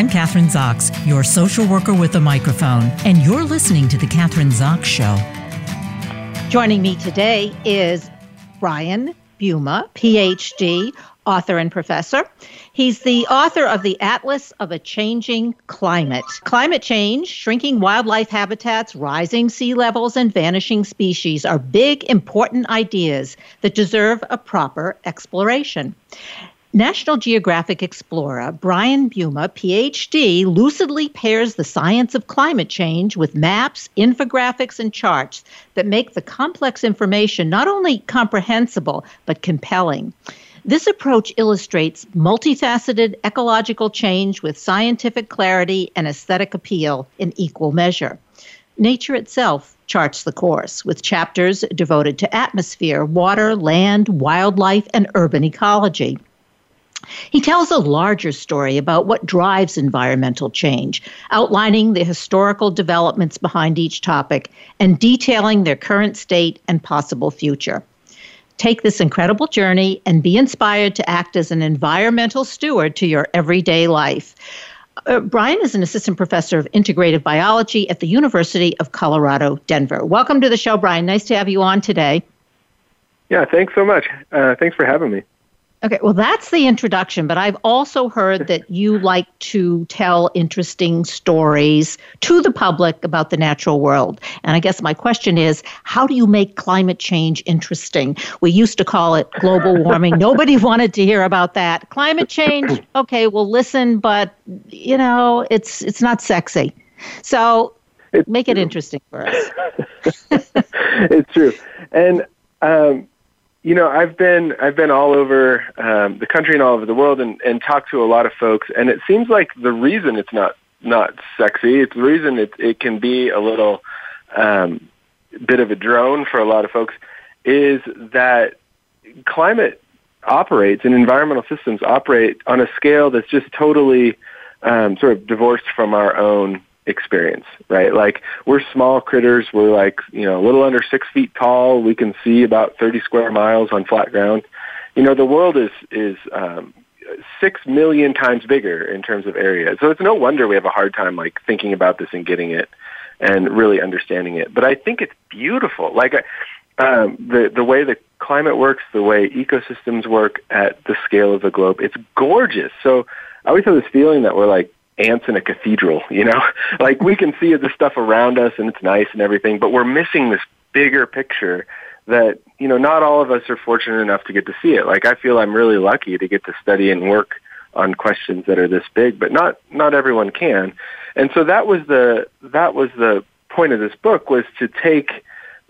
I'm Kathryn Zox, your social worker with a microphone, and you're listening to The Kathryn Zox Show. Joining me today is Brian Buma, PhD, author and professor. He's the author of the Atlas of a Changing Climate. Climate change, shrinking wildlife habitats, rising sea levels, and vanishing species are big, important ideas that deserve a proper exploration. National Geographic explorer Brian Buma, PhD, lucidly pairs the science of climate change with maps, infographics, and charts that make the complex information not only comprehensible, but compelling. This approach illustrates multifaceted ecological change with scientific clarity and aesthetic appeal in equal measure. Nature itself charts the course with chapters devoted to atmosphere, water, land, wildlife, and urban ecology. He tells a larger story about what drives environmental change, outlining the historical developments behind each topic and detailing their current state and possible future. Take this incredible journey and be inspired to act as an environmental steward to your everyday life. Uh, Brian is an assistant professor of integrative biology at the University of Colorado, Denver. Welcome to the show, Brian. Nice to have you on today. Yeah, thanks so much. Uh, thanks for having me. Okay, well, that's the introduction, but I've also heard that you like to tell interesting stories to the public about the natural world. And I guess my question is how do you make climate change interesting? We used to call it global warming. Nobody wanted to hear about that. Climate change, okay, we'll listen, but, you know, it's, it's not sexy. So it's make it interesting for us. it's true. And, um, you know, I've been I've been all over um, the country and all over the world, and, and talked to a lot of folks, and it seems like the reason it's not not sexy, it's the reason it it can be a little um, bit of a drone for a lot of folks, is that climate operates and environmental systems operate on a scale that's just totally um, sort of divorced from our own experience, right? Like we're small critters. We're like, you know, a little under six feet tall. We can see about 30 square miles on flat ground. You know, the world is, is, um, six million times bigger in terms of area. So it's no wonder we have a hard time like thinking about this and getting it and really understanding it. But I think it's beautiful. Like, um, the the way the climate works, the way ecosystems work at the scale of the globe, it's gorgeous. So I always have this feeling that we're like ants in a cathedral, you know? like we can see the stuff around us and it's nice and everything, but we're missing this bigger picture that, you know, not all of us are fortunate enough to get to see it. Like I feel I'm really lucky to get to study and work on questions that are this big, but not not everyone can. And so that was the that was the point of this book was to take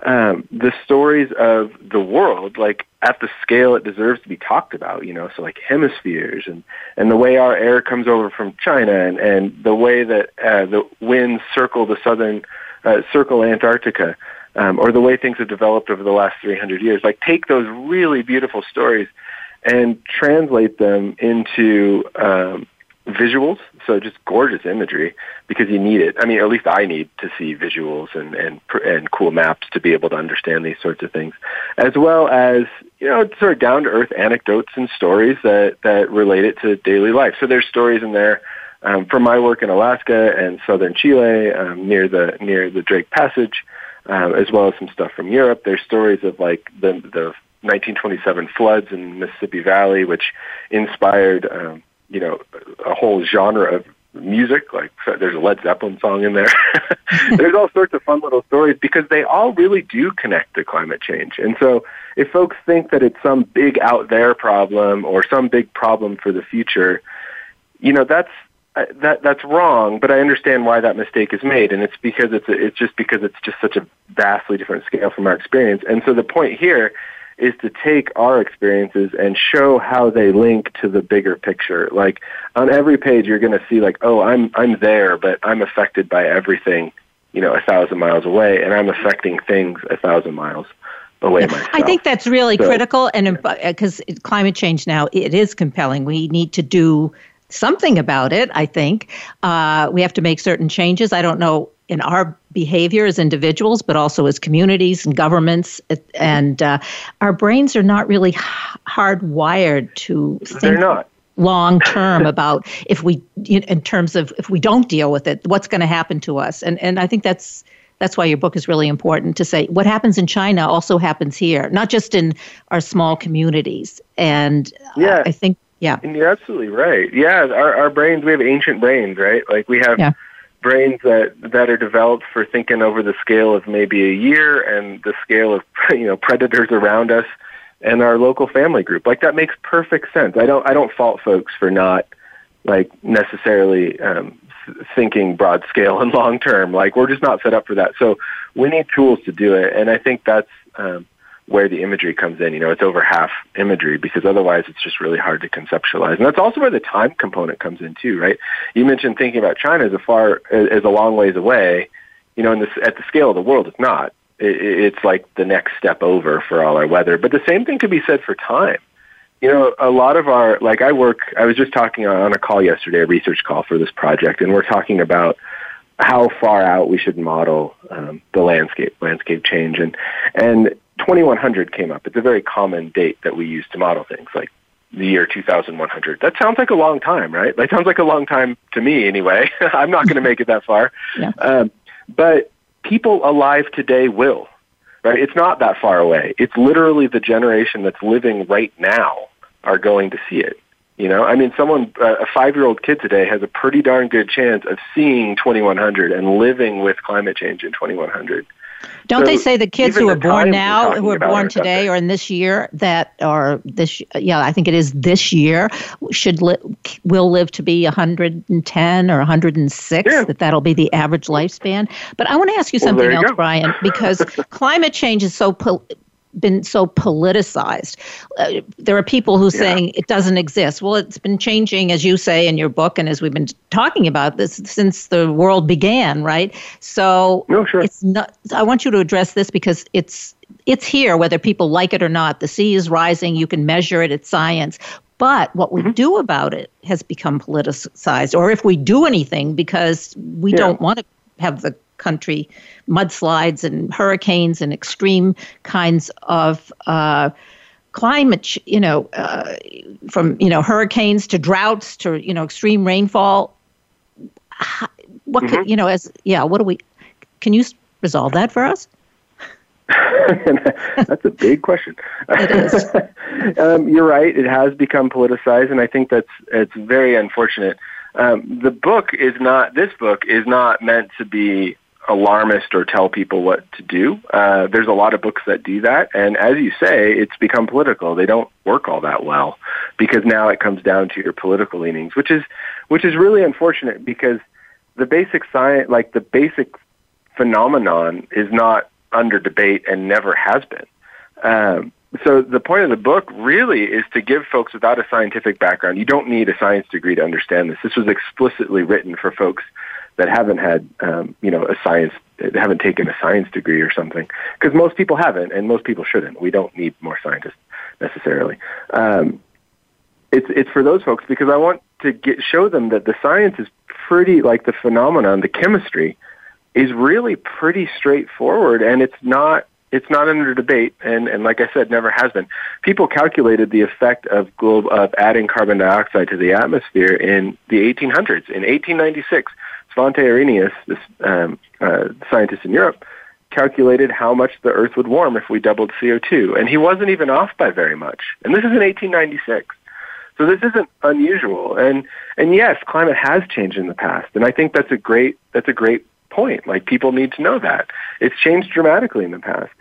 um, the stories of the world, like at the scale it deserves to be talked about, you know, so like hemispheres and, and the way our air comes over from China and, and the way that uh, the winds circle the southern, uh, circle Antarctica, um, or the way things have developed over the last 300 years. Like take those really beautiful stories and translate them into um, visuals, so just gorgeous imagery because you need it. I mean, at least I need to see visuals and and and cool maps to be able to understand these sorts of things, as well as you know sort of down to earth anecdotes and stories that that relate it to daily life. So there's stories in there. Um, from my work in Alaska and southern Chile, um, near the near the Drake Passage, uh, as well as some stuff from Europe. There's stories of like the the 1927 floods in Mississippi Valley, which inspired um, you know, a whole genre of music. Like there's a Led Zeppelin song in there. there's all sorts of fun little stories because they all really do connect to climate change. And so if folks think that it's some big out there problem or some big problem for the future, you know, that's uh, that that's wrong, but I understand why that mistake is made, and it's because it's a, it's just because it's just such a vastly different scale from our experience. And so the point here is to take our experiences and show how they link to the bigger picture. Like on every page, you're going to see like, oh, I'm I'm there, but I'm affected by everything, you know, a thousand miles away, and I'm affecting things a thousand miles away myself. I think that's really so, critical, and because yeah. climate change now it is compelling. We need to do something about it. I think uh, we have to make certain changes. I don't know in our behavior as individuals, but also as communities and governments. And uh, our brains are not really hardwired to think. They're not. long term about if we in terms of if we don't deal with it what's going to happen to us and and i think that's that's why your book is really important to say what happens in china also happens here not just in our small communities and yeah. i think yeah and you're absolutely right yeah our, our brains we have ancient brains right like we have yeah. Brains that that are developed for thinking over the scale of maybe a year and the scale of you know predators around us and our local family group. Like that makes perfect sense. I don't I don't fault folks for not like necessarily um, thinking broad scale and long term. Like we're just not set up for that. So we need tools to do it, and I think that's um, where the imagery comes in. You know, it's over half imagery because otherwise it's just really hard to conceptualize. And that's also where the time component comes in too, right? You mentioned thinking about China as a far as a long ways away. You know, in at the scale of the world, it's not it's like the next step over for all our weather. But the same thing could be said for time. You know, a lot of our, like I work, I was just talking on a call yesterday, a research call for this project, and we're talking about how far out we should model um, the landscape, landscape change. And, and 2100 came up. It's a very common date that we use to model things, like the year 2100. That sounds like a long time, right? That sounds like a long time to me anyway. I'm not going to make it that far. Yeah. Um, but people alive today will. Right? It's not that far away. It's literally the generation that's living right now are going to see it. You know, I mean, someone, a five-year-old kid today has a pretty darn good chance of seeing 2100 and living with climate change in 2100. Don't so they say the kids who are born now, who are born today or in this year, that are this? Yeah, I think it is this year. Should li- will live to be 110 or 106. Yeah. That that'll be the average lifespan. But I want to ask you something well, you else, go. Brian, because climate change is so po- been so politicized. Uh, there are people who are yeah. saying it doesn't exist. Well, it's been changing, as you say in your book, and as we've been talking about this since the world began, right? So no, sure. it's not. I want you to address this because it's it's here, whether people like it or not. The sea is rising. You can measure it. It's science. But what we mm-hmm. do about it has become politicized, or if we do anything, because we yeah. don't want to have the country mudslides and hurricanes and extreme kinds of uh, climate, you know, uh, from you know hurricanes to droughts to you know extreme rainfall. What mm-hmm. could you know as yeah? What do we? Can you resolve that for us? that's a big question. It is. um, you're right. It has become politicized, and I think that's it's very unfortunate. Um, the book is not. This book is not meant to be alarmist or tell people what to do. Uh, there's a lot of books that do that, and as you say, it's become political. They don't work all that well because now it comes down to your political leanings, which is which is really unfortunate because the basic science, like the basic phenomenon, is not under debate and never has been. Um, so the point of the book really is to give folks without a scientific background. You don't need a science degree to understand this. This was explicitly written for folks that haven't had, um, you know, a science, haven't taken a science degree or something. Because most people haven't, and most people shouldn't. We don't need more scientists necessarily. Um, it's it's for those folks because I want to get show them that the science is pretty like the phenomenon, the chemistry is really pretty straightforward, and it's not it's not under debate, and, and like I said, never has been. People calculated the effect of globe of adding carbon dioxide to the atmosphere in the 1800s. In 1896, Svante Arrhenius, this um, uh, scientist in Europe, calculated how much the Earth would warm if we doubled CO2, and he wasn't even off by very much. And this is in 1896. So this isn't unusual. And and yes, climate has changed in the past, and I think that's a great that's a great point. Like people need to know that it's changed dramatically in the past,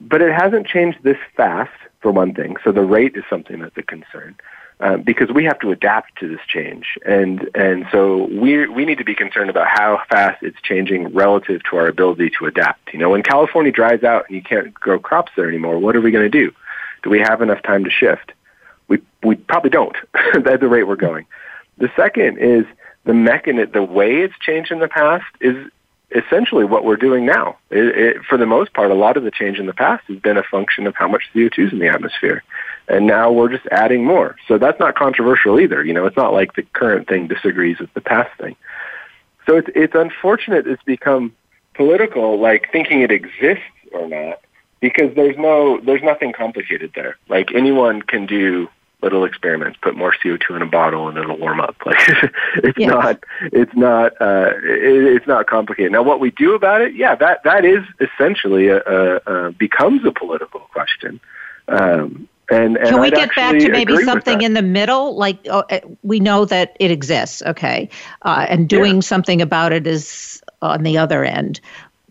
but it hasn't changed this fast for one thing. So the rate is something that's a concern. Um, because we have to adapt to this change, and and so we we need to be concerned about how fast it's changing relative to our ability to adapt. You know, when California dries out and you can't grow crops there anymore, what are we going to do? Do we have enough time to shift? We we probably don't at the rate we're going. The second is the mechanism, the way it's changed in the past is essentially what we're doing now. It, it, for the most part, a lot of the change in the past has been a function of how much CO2 is in the atmosphere. And now we're just adding more. So that's not controversial either. You know, it's not like the current thing disagrees with the past thing. So it's, it's unfortunate it's become political, like thinking it exists or not, because there's no, there's nothing complicated there. Like anyone can do little experiments. Put more CO2 in a bottle, and it'll warm up. Like it's Yes. not, it's not, uh, it, it's not complicated. Now, what we do about it, yeah, that that is essentially a, a, a becomes a political question. Um, and, and Can we I'd get back to maybe something in the middle? Like uh, uh, we know that it exists, okay, uh, and doing something about it is on the other end.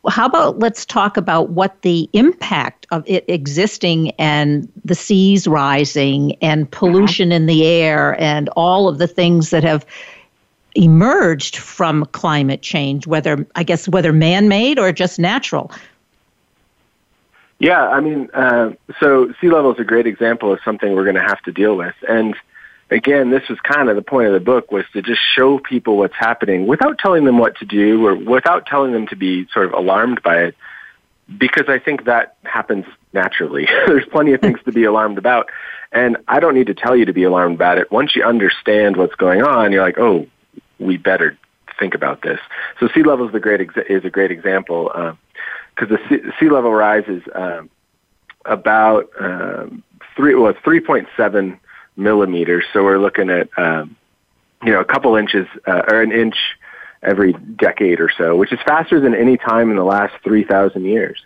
How about let's talk about what the impact of it existing and the seas rising and pollution in the air and all of the things that have emerged from climate change, whether I guess whether man-made or just natural. Yeah, I mean, uh, so sea level is a great example of something we're going to have to deal with. And again, this was kind of the point of the book was to just show people what's happening without telling them what to do or without telling them to be sort of alarmed by it. Because I think that happens naturally. There's plenty of things to be alarmed about. And I don't need to tell you to be alarmed about it. Once you understand what's going on, you're like, oh, we better think about this. So sea level is, the great exa- is a great example. Uh, because the sea, sea level rise is um, about um, three, well, three point seven millimeters. So we're looking at um, you know a couple inches uh, or an inch every decade or so, which is faster than any time in the last three thousand years.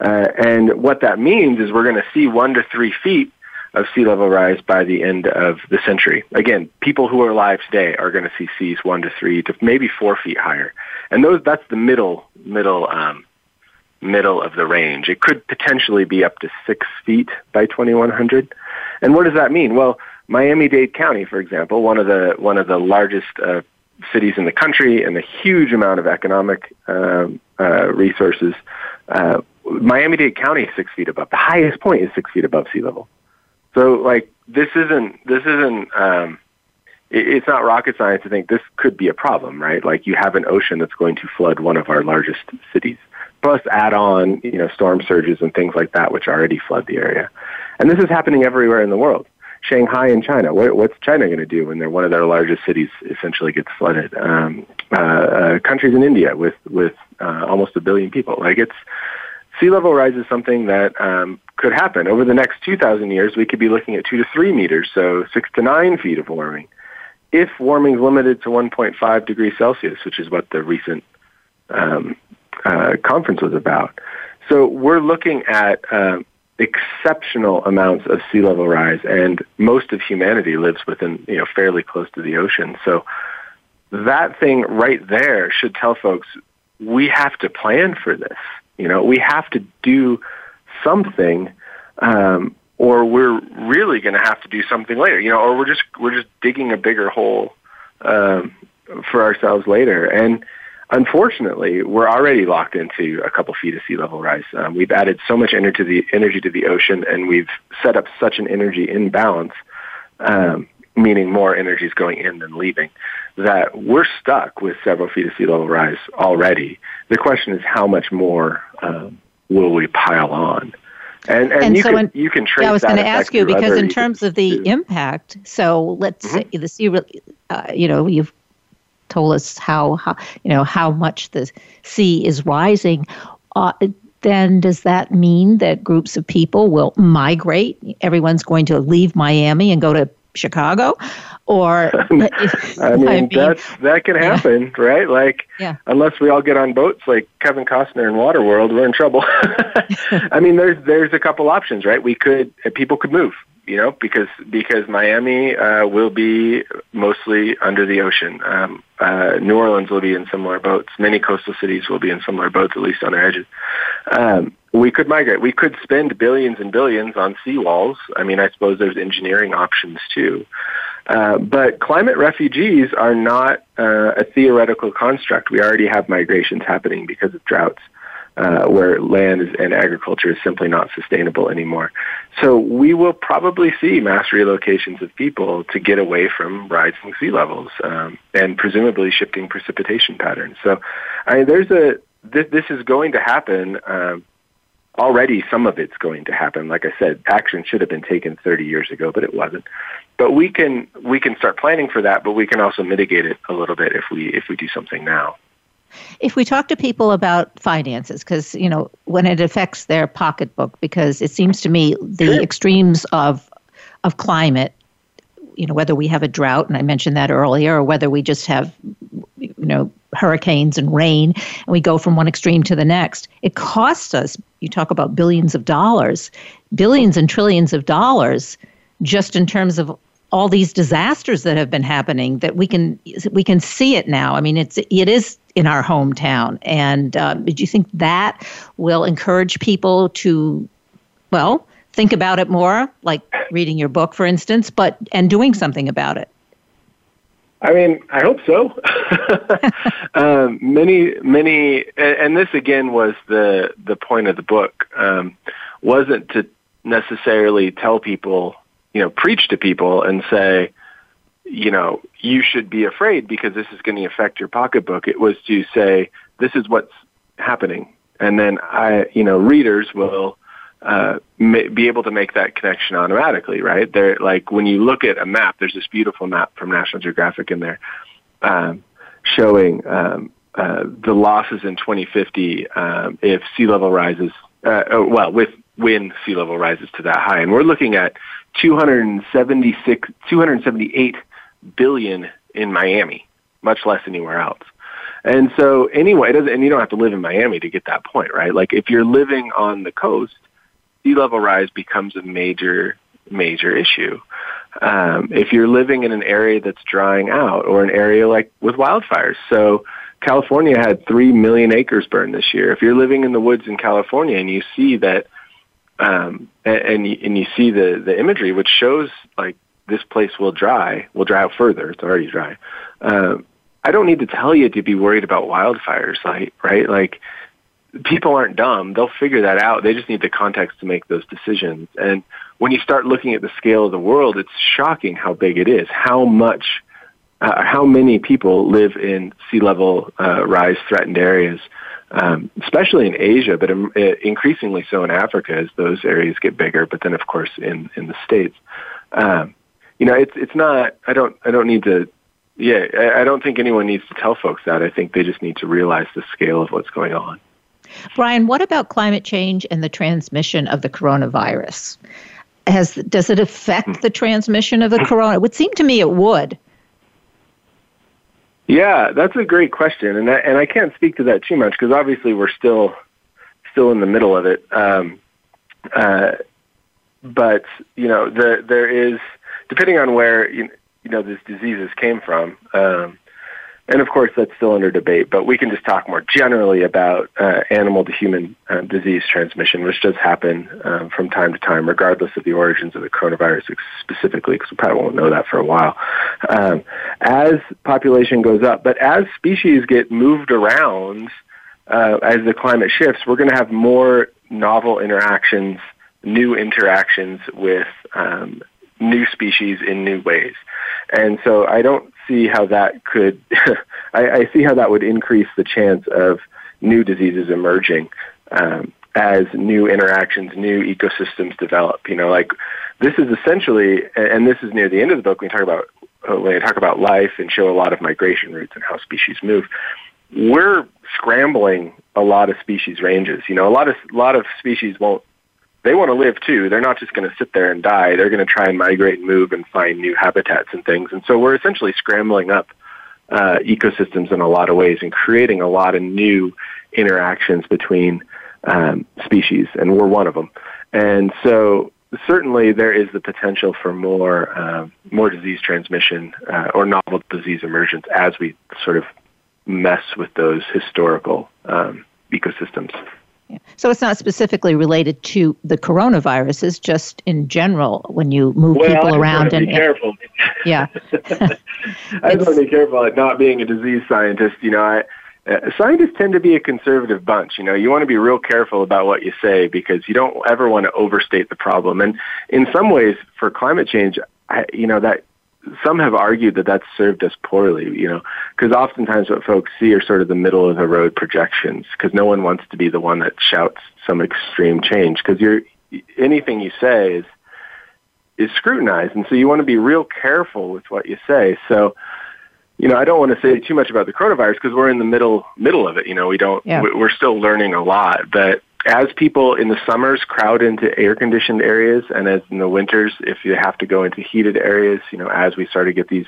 Uh, and what that means is we're going to see one to three feet of sea level rise by the end of the century. Again, people who are alive today are going to see seas one to three to maybe four feet higher, and those that's the middle middle um, middle of the range. It could potentially be up to six feet by 2100. And what does that mean? Well, Miami-Dade County, for example, one of the one of the largest uh, cities in the country and a huge amount of economic um, uh, resources. Uh, Miami-Dade County is six feet above. The highest point is six feet above sea level. So, like, this isn't this isn't. Um, it, it's not rocket science to think this could be a problem, right? Like, you have an ocean that's going to flood one of our largest cities plus add on, you know, storm surges and things like that, which already flood the area. And this is happening everywhere in the world. Shanghai in China. What, what's China going to do when they're one of their largest cities essentially gets flooded? Um, uh, uh, countries in India with with uh, almost a billion people. Like it's sea level rise is something that um, could happen over the next 2,000 years. We could be looking at two to three meters, so six to nine feet of warming. If warming is limited to 1.5 degrees Celsius, which is what the recent um, uh, conference was about. So we're looking at uh, exceptional amounts of sea level rise, and most of humanity lives within, you know, fairly close to the ocean. So that thing right there should tell folks we have to plan for this. You know, we have to do something, um, or we're really going to have to do something later. You know, or we're just we're just digging a bigger hole um, for ourselves later. And unfortunately, we're already locked into a couple feet of sea level rise. Um, we've added so much energy to the energy to the ocean, and we've set up such an energy imbalance, um, meaning more energy is going in than leaving, that we're stuck with several feet of sea level rise already. The question is, how much more um, will we pile on? And, and, And you, so can, in- you can trace Yeah, I was going to ask you because in terms of the too. impact, so let's Mm-hmm. say the sea, uh, you know, you've told us how, how you know how much the sea is rising. Uh, then does that mean that groups of people will migrate? Everyone's going to leave Miami and go to Chicago, or I mean, that's that can happen, right? Like, Yeah. unless we all get on boats like Kevin Costner in Waterworld, we're in trouble. I mean, there's there's a couple options, right? We could people could move, you know, because because Miami uh, will be mostly under the ocean. Um, uh, New Orleans will be in similar boats. Many coastal cities will be in similar boats, at least on their edges. Um, we could migrate. We could spend billions and billions on seawalls. I mean, I suppose there's engineering options too. Uh, but climate refugees are not uh, a theoretical construct. We already have migrations happening because of droughts, uh, where land and agriculture is simply not sustainable anymore. So we will probably see mass relocations of people to get away from rising sea levels um, and presumably shifting precipitation patterns. So I there's a this, this is going to happen. Um, already some of it's going to happen. Like I said, action should have been taken 30 years ago, but it wasn't. But we can we can start planning for that, but we can also mitigate it a little bit if we if we do something now. If we talk to people about finances, because you know when it affects their pocketbook, because it seems to me the Sure. extremes of of climate you know, whether we have a drought, and I mentioned that earlier, or whether we just have, you know, hurricanes and rain, and we go from one extreme to the next. It costs us. You talk about billions of dollars, billions and trillions of dollars, just in terms of all these disasters that have been happening that we can we can see it now. I mean, it's it is in our hometown, and uh, do you think that will encourage people to, well, think about it more, like reading your book, for instance, but and doing something about it? I mean, I hope so. um, many, many, and this again was the the point of the book. Um, wasn't to necessarily tell people you know, preach to people and say, you know, you should be afraid because this is going to affect your pocketbook. It was to say, this is what's happening. And then I, you know, readers will uh, may, be able to make that connection automatically, right? They're like, when you look at a map, there's this beautiful map from National Geographic in there um, showing um, uh, the losses in 2050 um, if sea level rises, uh, oh, well, with when sea level rises to that high. And we're looking at 276, 278 billion in Miami, much less anywhere else. And so anyway, it doesn't, and you don't have to live in Miami to get that point, right? Like if you're living on the coast, sea level rise becomes a major, major issue. Um, if you're living in an area that's drying out or an area like with wildfires. So California had 3 million acres burned this year. If you're living in the woods in California and you see that um, and and you, and you see the the imagery, which shows like this place will dry, will dry out further. It's already dry. Um, I don't need to tell you to be worried about wildfires, like right? Like people aren't dumb; they'll figure that out. They just need the context to make those decisions. And when you start looking at the scale of the world, it's shocking how big it is. How much, uh, how many people live in sea level uh, rise threatened areas um, especially in Asia, but um, increasingly so in Africa as those areas get bigger. But then, of course, in in the states, um, you know, it's it's not. I don't I don't need to. Yeah, I, I don't think anyone needs to tell folks that. I think they just need to realize the scale of what's going on. Brian, what about climate change and the transmission of the coronavirus? Has does it affect hmm. the transmission of the corona? It would seem to me it would. Yeah, that's a great question, and I, and I can't speak to that too much because obviously we're still still in the middle of it. Um, uh, but you know, the, there is depending on where you, you know this diseases came from. Um, and of course, that's still under debate, but we can just talk more generally about uh, animal to human uh, disease transmission, which does happen um, from time to time, regardless of the origins of the coronavirus specifically, because we probably won't know that for a while. Um, as population goes up, but as species get moved around, uh, as the climate shifts, we're going to have more novel interactions, new interactions with um, new species in new ways. And so I don't see how that could, I, I, see how that would increase the chance of new diseases emerging um, as new interactions, new ecosystems develop. You know, like this is essentially, and this is near the end of the book when we talk about uh, when I talk about life and show a lot of migration routes and how species move. We're scrambling a lot of species ranges. You know, a lot of a lot of species won't they want to live too. They're not just going to sit there and die. They're going to try and migrate and move and find new habitats and things. And so we're essentially scrambling up uh, ecosystems in a lot of ways and creating a lot of new interactions between um, species, and we're one of them. And so certainly there is the potential for more uh, more disease transmission uh, or novel disease emergence as we sort of mess with those historical um, ecosystems. So it's not specifically related to the coronavirus. It's just in general when you move well, people around and be careful. Yeah, I just want to be careful at not being a disease scientist. You know, I, uh, scientists tend to be a conservative bunch. You know, you want to be real careful about what you say because you don't ever want to overstate the problem. And in some ways, for climate change, I, you know that some have argued that that's served us poorly, you know, because oftentimes what folks see are sort of the middle of the road projections because no one wants to be the one that shouts some extreme change because you're anything you say is is scrutinized and so you want to be real careful with what you say. So, you know, I don't want to say too much about the coronavirus because we're in the middle middle of it, you know, we don't yeah. we're still learning a lot, but as people in the summers crowd into air conditioned areas and as in the winters, if you have to go into heated areas, you know, as we start to get these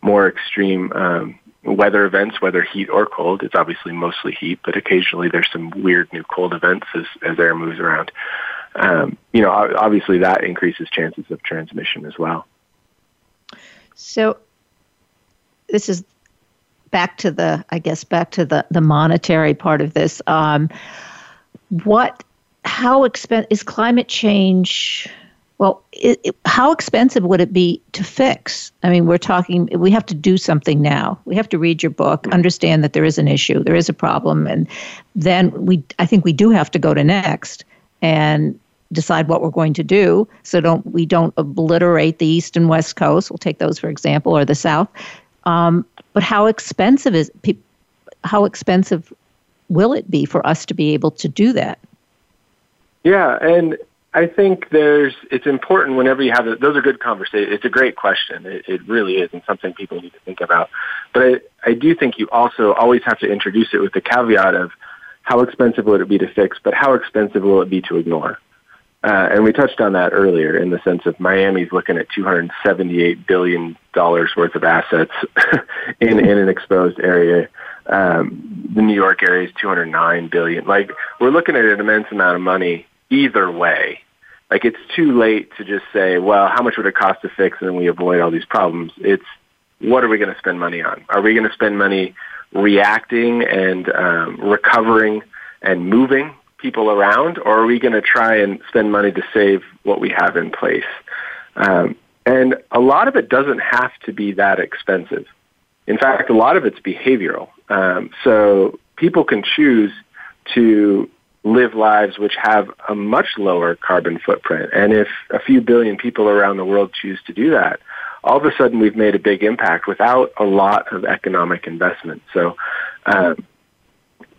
more extreme um, weather events, whether heat or cold, it's obviously mostly heat, but occasionally there's some weird new cold events as, as air moves around. Um, you know, obviously that increases chances of transmission as well. So this is back to the, I guess, back to the, the monetary part of this. Um, what, how expensive is climate change? Well, it, it, how expensive would it be to fix? I mean, we're talking, we have to do something now. We have to read your book, understand that there is an issue, there is a problem, and then we, I think we do have to go to next and decide what we're going to do so don't we don't obliterate the east and west coast we'll take those for example or the south um, but how expensive is how expensive will it be for us to be able to do that? Yeah, and I think there's it's important whenever you have it. Those are good conversations. It's a great question. It, it really is, and something people need to think about. But I, I do think you also always have to introduce it with the caveat of how expensive would it be to fix, but how expensive will it be to ignore? Uh, and we touched on that earlier in the sense of Miami's looking at $278 billion worth of assets in, in an exposed area. Um, the New York area is 209 billion. Like we're looking at an immense amount of money either way. Like it's too late to just say, well, how much would it cost to fix and then we avoid all these problems? It's what are we going to spend money on? Are we going to spend money reacting and um, recovering and moving people around, or are we going to try and spend money to save what we have in place? Um, and a lot of it doesn't have to be that expensive. In fact, a lot of it's behavioral. Um, so people can choose to live lives which have a much lower carbon footprint. And if a few billion people around the world choose to do that, all of a sudden we've made a big impact without a lot of economic investment. So um,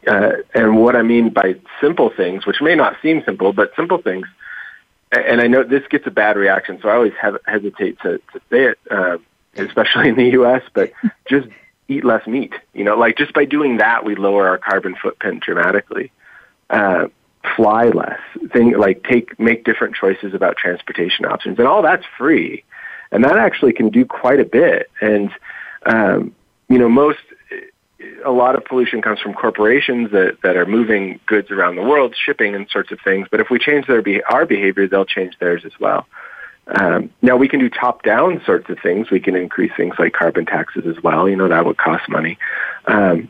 uh, and what I mean by simple things, which may not seem simple, but simple things, and I know this gets a bad reaction, so I always have, hesitate to, to say it, uh, especially in the U.S., but just eat less meat. You know, like just by doing that, we lower our carbon footprint dramatically. Uh, fly less, thing like take make different choices about transportation options, and all that's free, and that actually can do quite a bit. And um, you know, most a lot of pollution comes from corporations that, that are moving goods around the world, shipping and sorts of things. But if we change their be- our behavior, they'll change theirs as well. Um, now we can do top-down sorts of things. We can increase things like carbon taxes as well. You know that would cost money, um,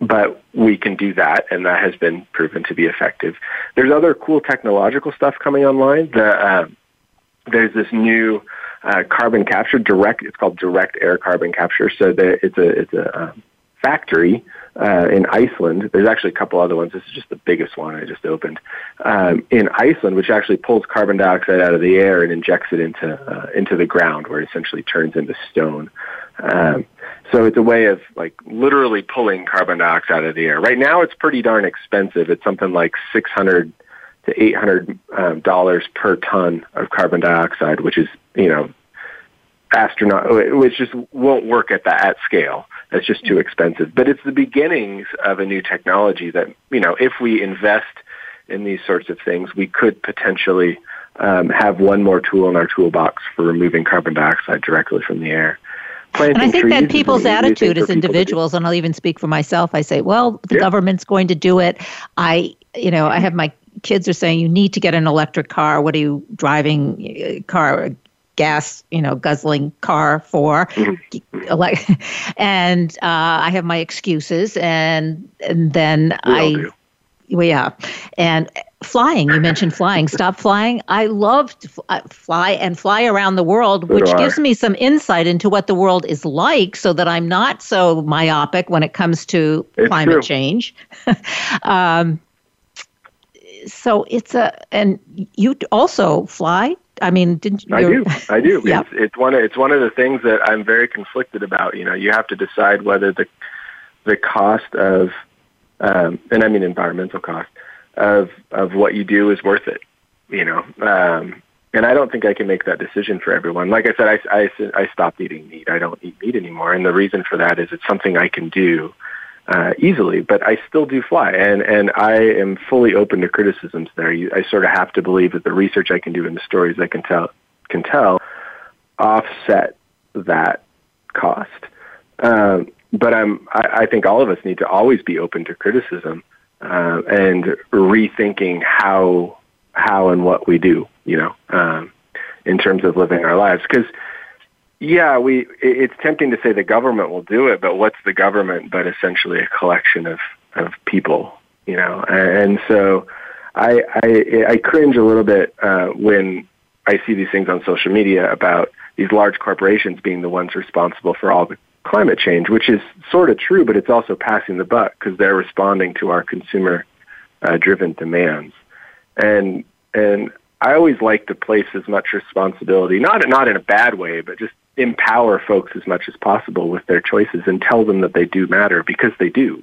but we can do that, and that has been proven to be effective. There's other cool technological stuff coming online. The, uh, there's this new uh, carbon capture direct. It's called direct air carbon capture. So the, it's a it's a um, factory uh, in Iceland. There's actually a couple other ones. This is just the biggest one I just opened um, in Iceland, which actually pulls carbon dioxide out of the air and injects it into uh, into the ground, where it essentially turns into stone. Um, so it's a way of like literally pulling carbon dioxide out of the air. Right now, it's pretty darn expensive. It's something like six hundred to eight hundred um, dollars per ton of carbon dioxide, which is you know astronaut, which just won't work at that at scale. That's just too expensive. But it's the beginnings of a new technology that, you know, if we invest in these sorts of things, we could potentially um, have one more tool in our toolbox for removing carbon dioxide directly from the air. Planting and I think that people's attitude as individuals, and I'll even speak for myself, I say, well, the yeah. government's going to do it. I, you know, I have my kids are saying you need to get an electric car. What are you driving uh, car? Gas, you know, guzzling car for. Mm-hmm. and uh, I have my excuses, and and then we I, well, yeah, and flying. You mentioned flying. Stop flying. I love to uh, fly and fly around the world, which gives me some insight into what the world is like, so that I'm not so myopic when it comes to it's climate true. change. um, so it's a, and you also fly I mean, didn't you? I do. I do. yeah. It's, it's one. Of, it's one of the things that I'm very conflicted about. You know, you have to decide whether the the cost of, um, and I mean environmental cost of of what you do is worth it. You know, um, and I don't think I can make that decision for everyone. Like I said, I, I I stopped eating meat. I don't eat meat anymore, and the reason for that is it's something I can do uh, easily, but I still do fly, and and I am fully open to criticisms there. You, I sort of have to believe that the research I can do and the stories I can tell can tell offset that cost. Um, but I'm, I, I think all of us need to always be open to criticism uh, and rethinking how how and what we do. You know, um, in terms of living our lives, because yeah, we it's tempting to say the government will do it, but what's the government but essentially a collection of of people, you know? And, so I, I I cringe a little bit uh, when I see these things on social media about these large corporations being the ones responsible for all the climate change, which is sort of true, but it's also passing the buck because they're responding to our consumer uh, driven demands. And and I always like to place as much responsibility, not not in a bad way, but just empower folks as much as possible with their choices and tell them that they do matter because they do.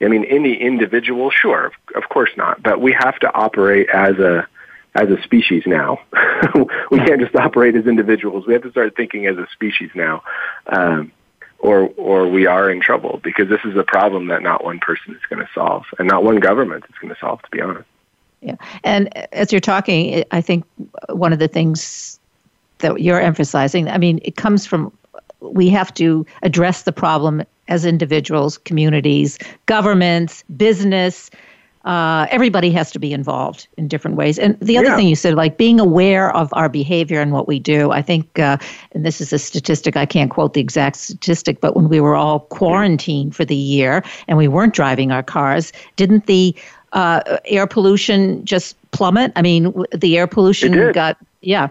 I mean, any individual, sure, of course not, but we have to operate as a as a species now. we can't just operate as individuals. We have to start thinking as a species now, um, or or we are in trouble because this is a problem that not one person is going to solve, and not one government is going to solve. To be honest. Yeah, and as you're talking, I think one of the things that you're emphasizing, I mean, it comes from we have to address the problem as individuals, communities, governments, business uh, everybody has to be involved in different ways. And the other yeah. thing you said, like being aware of our behavior and what we do, I think, uh, and this is a statistic, I can't quote the exact statistic, but when we were all quarantined for the year and we weren't driving our cars, didn't the uh, air pollution just plummet? I mean, the air pollution got, yeah.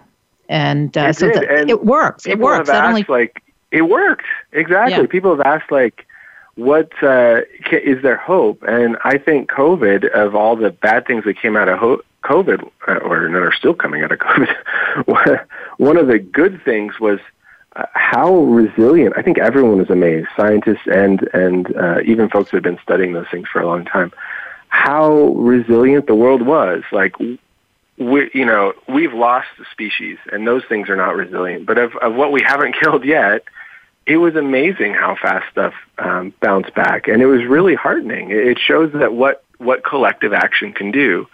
And uh, so and it works. It works. Have asked, only, like, it worked. Exactly. Yeah. People have asked, like, what uh, is there hope? And I think COVID, of all the bad things that came out of ho- COVID, uh, or that are still coming out of COVID, one of the good things was uh, how resilient. I think everyone was amazed, scientists and and uh, even folks who had been studying those things for a long time, how resilient the world was. Like we, you know, we've lost the species, and those things are not resilient. But of, of what we haven't killed yet, it was amazing how fast stuff um, bounced back, and it was really heartening. It shows that what what collective action can do,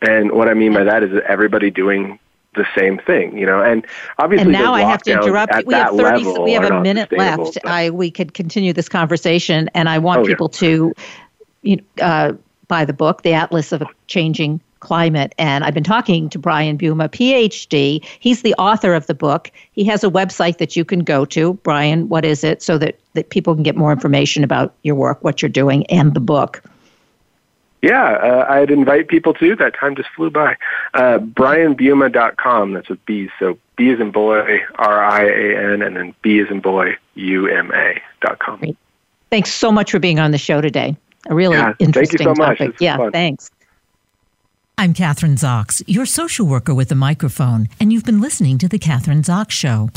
and what I mean by that is that everybody doing the same thing, you know. And obviously, and now I have to interrupt. We have thirty. We have a minute left. But... I we could continue this conversation, and I want oh, people yeah. to, you know, uh, buy the book, "The Atlas of a Changing climate. And I've been talking to Brian Buma, PhD. He's the author of the book. He has a website that you can go to. Brian, what is it? So that, that people can get more information about your work, what you're doing, and the book. Yeah, uh, I'd invite people to. That time just flew by. Uh, BrianBuma.com. That's with B's. So B is in boy, R I A N, and then B is in boy, U M A dot com. Great. Thanks so much for being on the show today. A really yeah, interesting thank you so topic. Much. Yeah, fun. thanks. I'm Kathryn Zox, your social worker with a microphone, and you've been listening to The Kathryn Zox Show.